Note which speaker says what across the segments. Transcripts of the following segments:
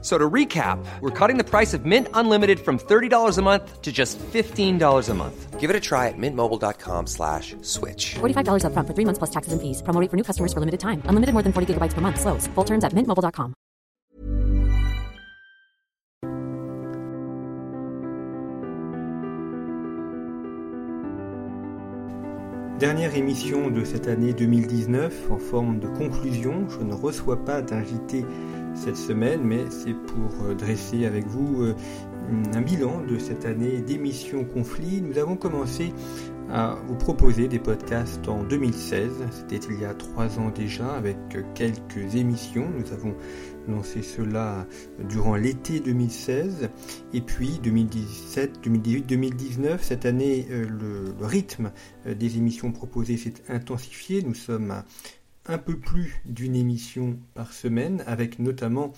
Speaker 1: So to recap, we're cutting the price of Mint Unlimited from $30 a month to just $15 a month.
Speaker 2: Give it a try at mintmobile.com slash switch.
Speaker 3: $45 upfront for three months plus taxes and fees. Promo rate for new customers for limited time. Unlimited more than 40 gigabytes per month. Slows. Full terms at mintmobile.com.
Speaker 4: Dernière émission de cette année 2019 en forme de conclusion. Je ne reçois pas d'invité cette semaine, mais c'est pour euh, dresser avec vous euh, un bilan de cette année d'émissions conflits. Nous avons commencé à vous proposer des podcasts en 2016, c'était il y a trois ans déjà, avec quelques émissions. Nous avons lancé cela durant l'été 2016, et puis 2017, 2018, 2019, cette année, euh, le rythme des émissions proposées s'est intensifié. Nous sommes à un peu plus d'une émission par semaine, avec notamment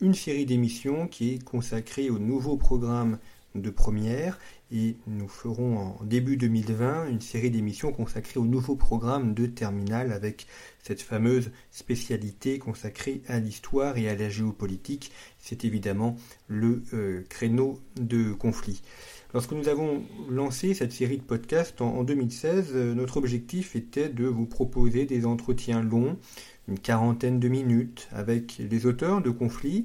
Speaker 4: une série d'émissions qui est consacrée au nouveau programme de première et nous ferons en début 2020 une série d'émissions consacrée au nouveau programme de terminale avec cette fameuse spécialité consacrée à l'histoire et à la géopolitique. C'est évidemment le euh, créneau de conflit. Lorsque nous avons lancé cette série de podcasts en, 2016, euh, notre objectif était de vous proposer des entretiens longs, une quarantaine de minutes, avec les auteurs de conflits,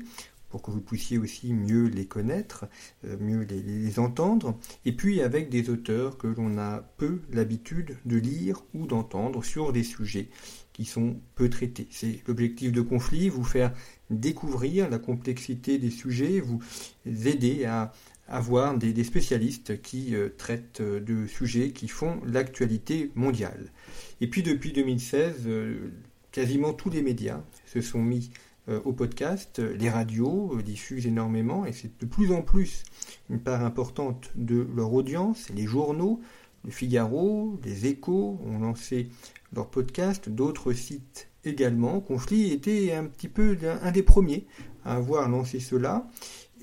Speaker 4: pour que vous puissiez aussi mieux les connaître, euh, mieux les, entendre, et puis avec des auteurs que l'on a peu l'habitude de lire ou d'entendre sur des sujets qui sont peu traités. C'est l'objectif de conflit, vous faire découvrir la complexité des sujets, vous aider à avoir des, spécialistes qui euh, traitent euh, de sujets qui font l'actualité mondiale. Et puis depuis 2016, euh, quasiment tous les médias se sont mis au podcast, les radios diffusent énormément et c'est de plus en plus une part importante de leur audience, les journaux, le Figaro, les échos ont lancé leur podcast, d'autres sites également. Conflit était un petit peu un des premiers à avoir lancé cela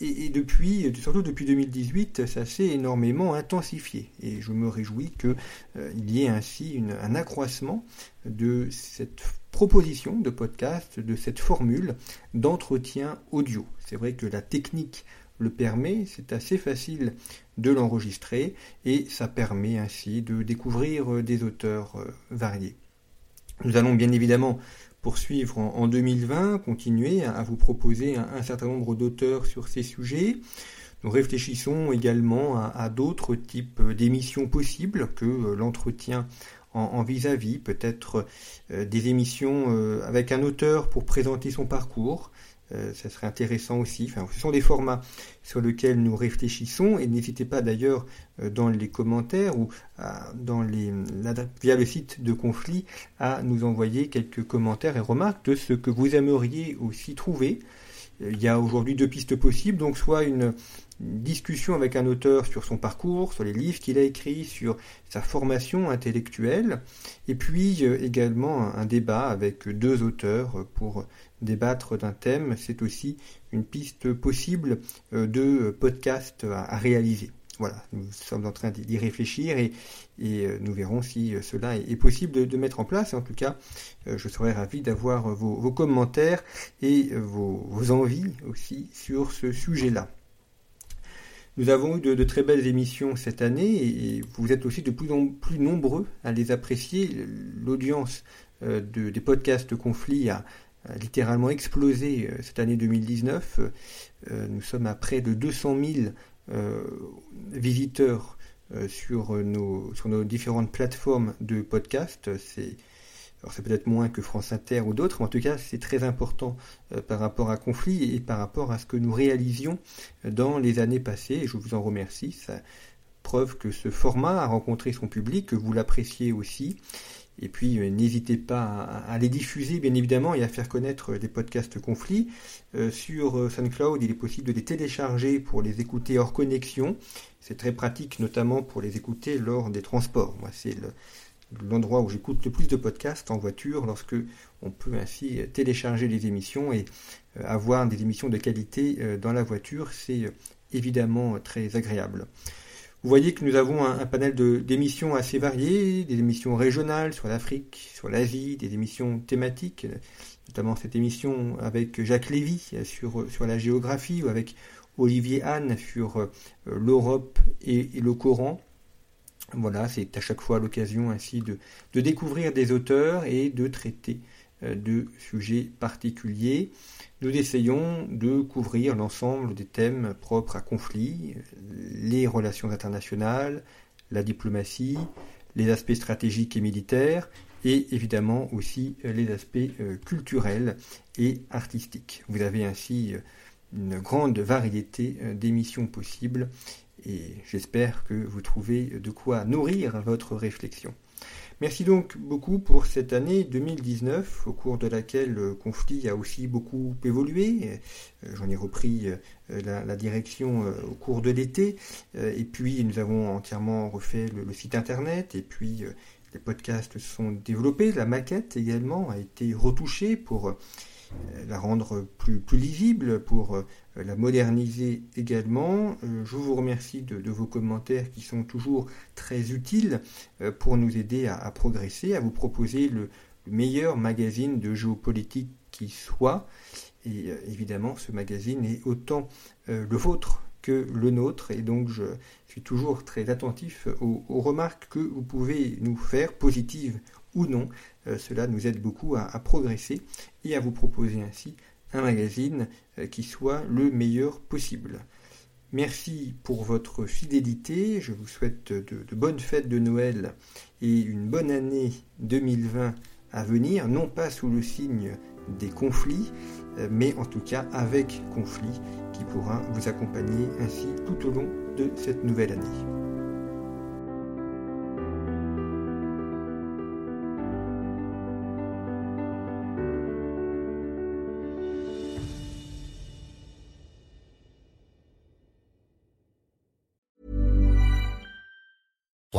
Speaker 4: et, depuis, surtout depuis 2018, ça s'est énormément intensifié. Et je me réjouis qu'il euh, y ait ainsi un accroissement de cette proposition de podcast, de cette formule d'entretien audio. C'est vrai que la technique le permet, c'est assez facile de l'enregistrer et ça permet ainsi de découvrir euh, des auteurs euh, variés. Nous allons bien évidemment poursuivre en, 2020, continuer à, vous proposer un, certain nombre d'auteurs sur ces sujets. Nous réfléchissons également à, d'autres types d'émissions possibles que euh, l'entretien en vis-à-vis, peut-être euh, des émissions euh, avec un auteur pour présenter son parcours, euh, ça serait intéressant aussi. Ce sont des formats sur lesquels nous réfléchissons et n'hésitez pas d'ailleurs euh, dans les commentaires ou les, via le site de conflit à nous envoyer quelques commentaires et remarques de ce que vous aimeriez aussi trouver. Euh, il y a aujourd'hui deux pistes possibles, donc soit une, discussion avec un auteur sur son parcours, sur les livres qu'il a écrits, sur sa formation intellectuelle, et puis également un débat avec deux auteurs pour débattre d'un thème, c'est aussi une piste possible euh, de podcast à, réaliser. Voilà, nous sommes en train d'y réfléchir et, euh, nous verrons si euh, cela est possible de, mettre en place. En tout cas, je serais ravi d'avoir vos, commentaires et vos, envies aussi sur ce sujet-là. Nous avons eu de, très belles émissions cette année et vous êtes aussi de plus en plus nombreux à les apprécier. L'audience des podcasts conflits a, littéralement explosé euh, cette année 2019. Euh, nous sommes à près de 200 000 euh, visiteurs sur, nos, sur nos différentes plateformes de podcast. C'est peut-être moins que France Inter ou d'autres, mais en tout cas c'est très important par rapport à Conflit et par rapport à ce que nous réalisions dans les années passées. Je vous en remercie. Ça preuve que ce format a rencontré son public, que vous l'appréciez aussi. Et puis euh, n'hésitez pas à, les diffuser bien évidemment et à faire connaître les podcasts conflits. Euh, sur euh, SoundCloud, il est possible de les télécharger pour les écouter hors connexion. C'est très pratique notamment pour les écouter lors des transports. Moi, c'est l'endroit où j'écoute le plus de podcasts en voiture lorsque on peut ainsi télécharger les émissions et avoir des émissions de qualité dans la voiture, c'est évidemment très agréable. Vous voyez que nous avons un, panel d'émissions assez variées, des émissions régionales sur l'Afrique, sur l'Asie, des émissions thématiques, notamment cette émission avec Jacques Lévy sur, sur la géographie, ou avec Olivier Hahn sur l'Europe et, le Coran. Voilà, c'est à chaque fois l'occasion ainsi de, découvrir des auteurs et de traiter euh, de sujets particuliers. Nous essayons de couvrir l'ensemble des thèmes propres à conflit, les relations internationales, la diplomatie, les aspects stratégiques et militaires, et évidemment aussi euh, les aspects euh, culturels et artistiques. Vous avez ainsi une grande variété d'émissions possibles et j'espère que vous trouvez de quoi nourrir votre réflexion. Merci donc beaucoup pour cette année 2019, au cours de laquelle le conflit a aussi beaucoup évolué. Euh, j'en ai repris euh, la, direction euh, au cours de l'été, et puis nous avons entièrement refait le, site internet, et puis les podcasts se sont développés, la maquette également a été retouchée pour la rendre plus, plus lisible, pour euh, la moderniser également. Euh, je vous remercie de, vos commentaires qui sont toujours très utiles euh, pour nous aider à, progresser, à vous proposer le, meilleur magazine de géopolitique qui soit. Et évidemment, ce magazine est autant le vôtre que le nôtre, et donc je suis toujours très attentif aux, remarques que vous pouvez nous faire, positives ou non. cela nous aide beaucoup à progresser et à vous proposer ainsi un magazine euh, qui soit le meilleur possible. Merci pour votre fidélité, je vous souhaite de, bonnes fêtes de Noël et une bonne année 2020 à venir, non pas sous le signe des conflits, euh, mais en tout cas avec conflit qui pourra vous accompagner ainsi tout au long de cette nouvelle année.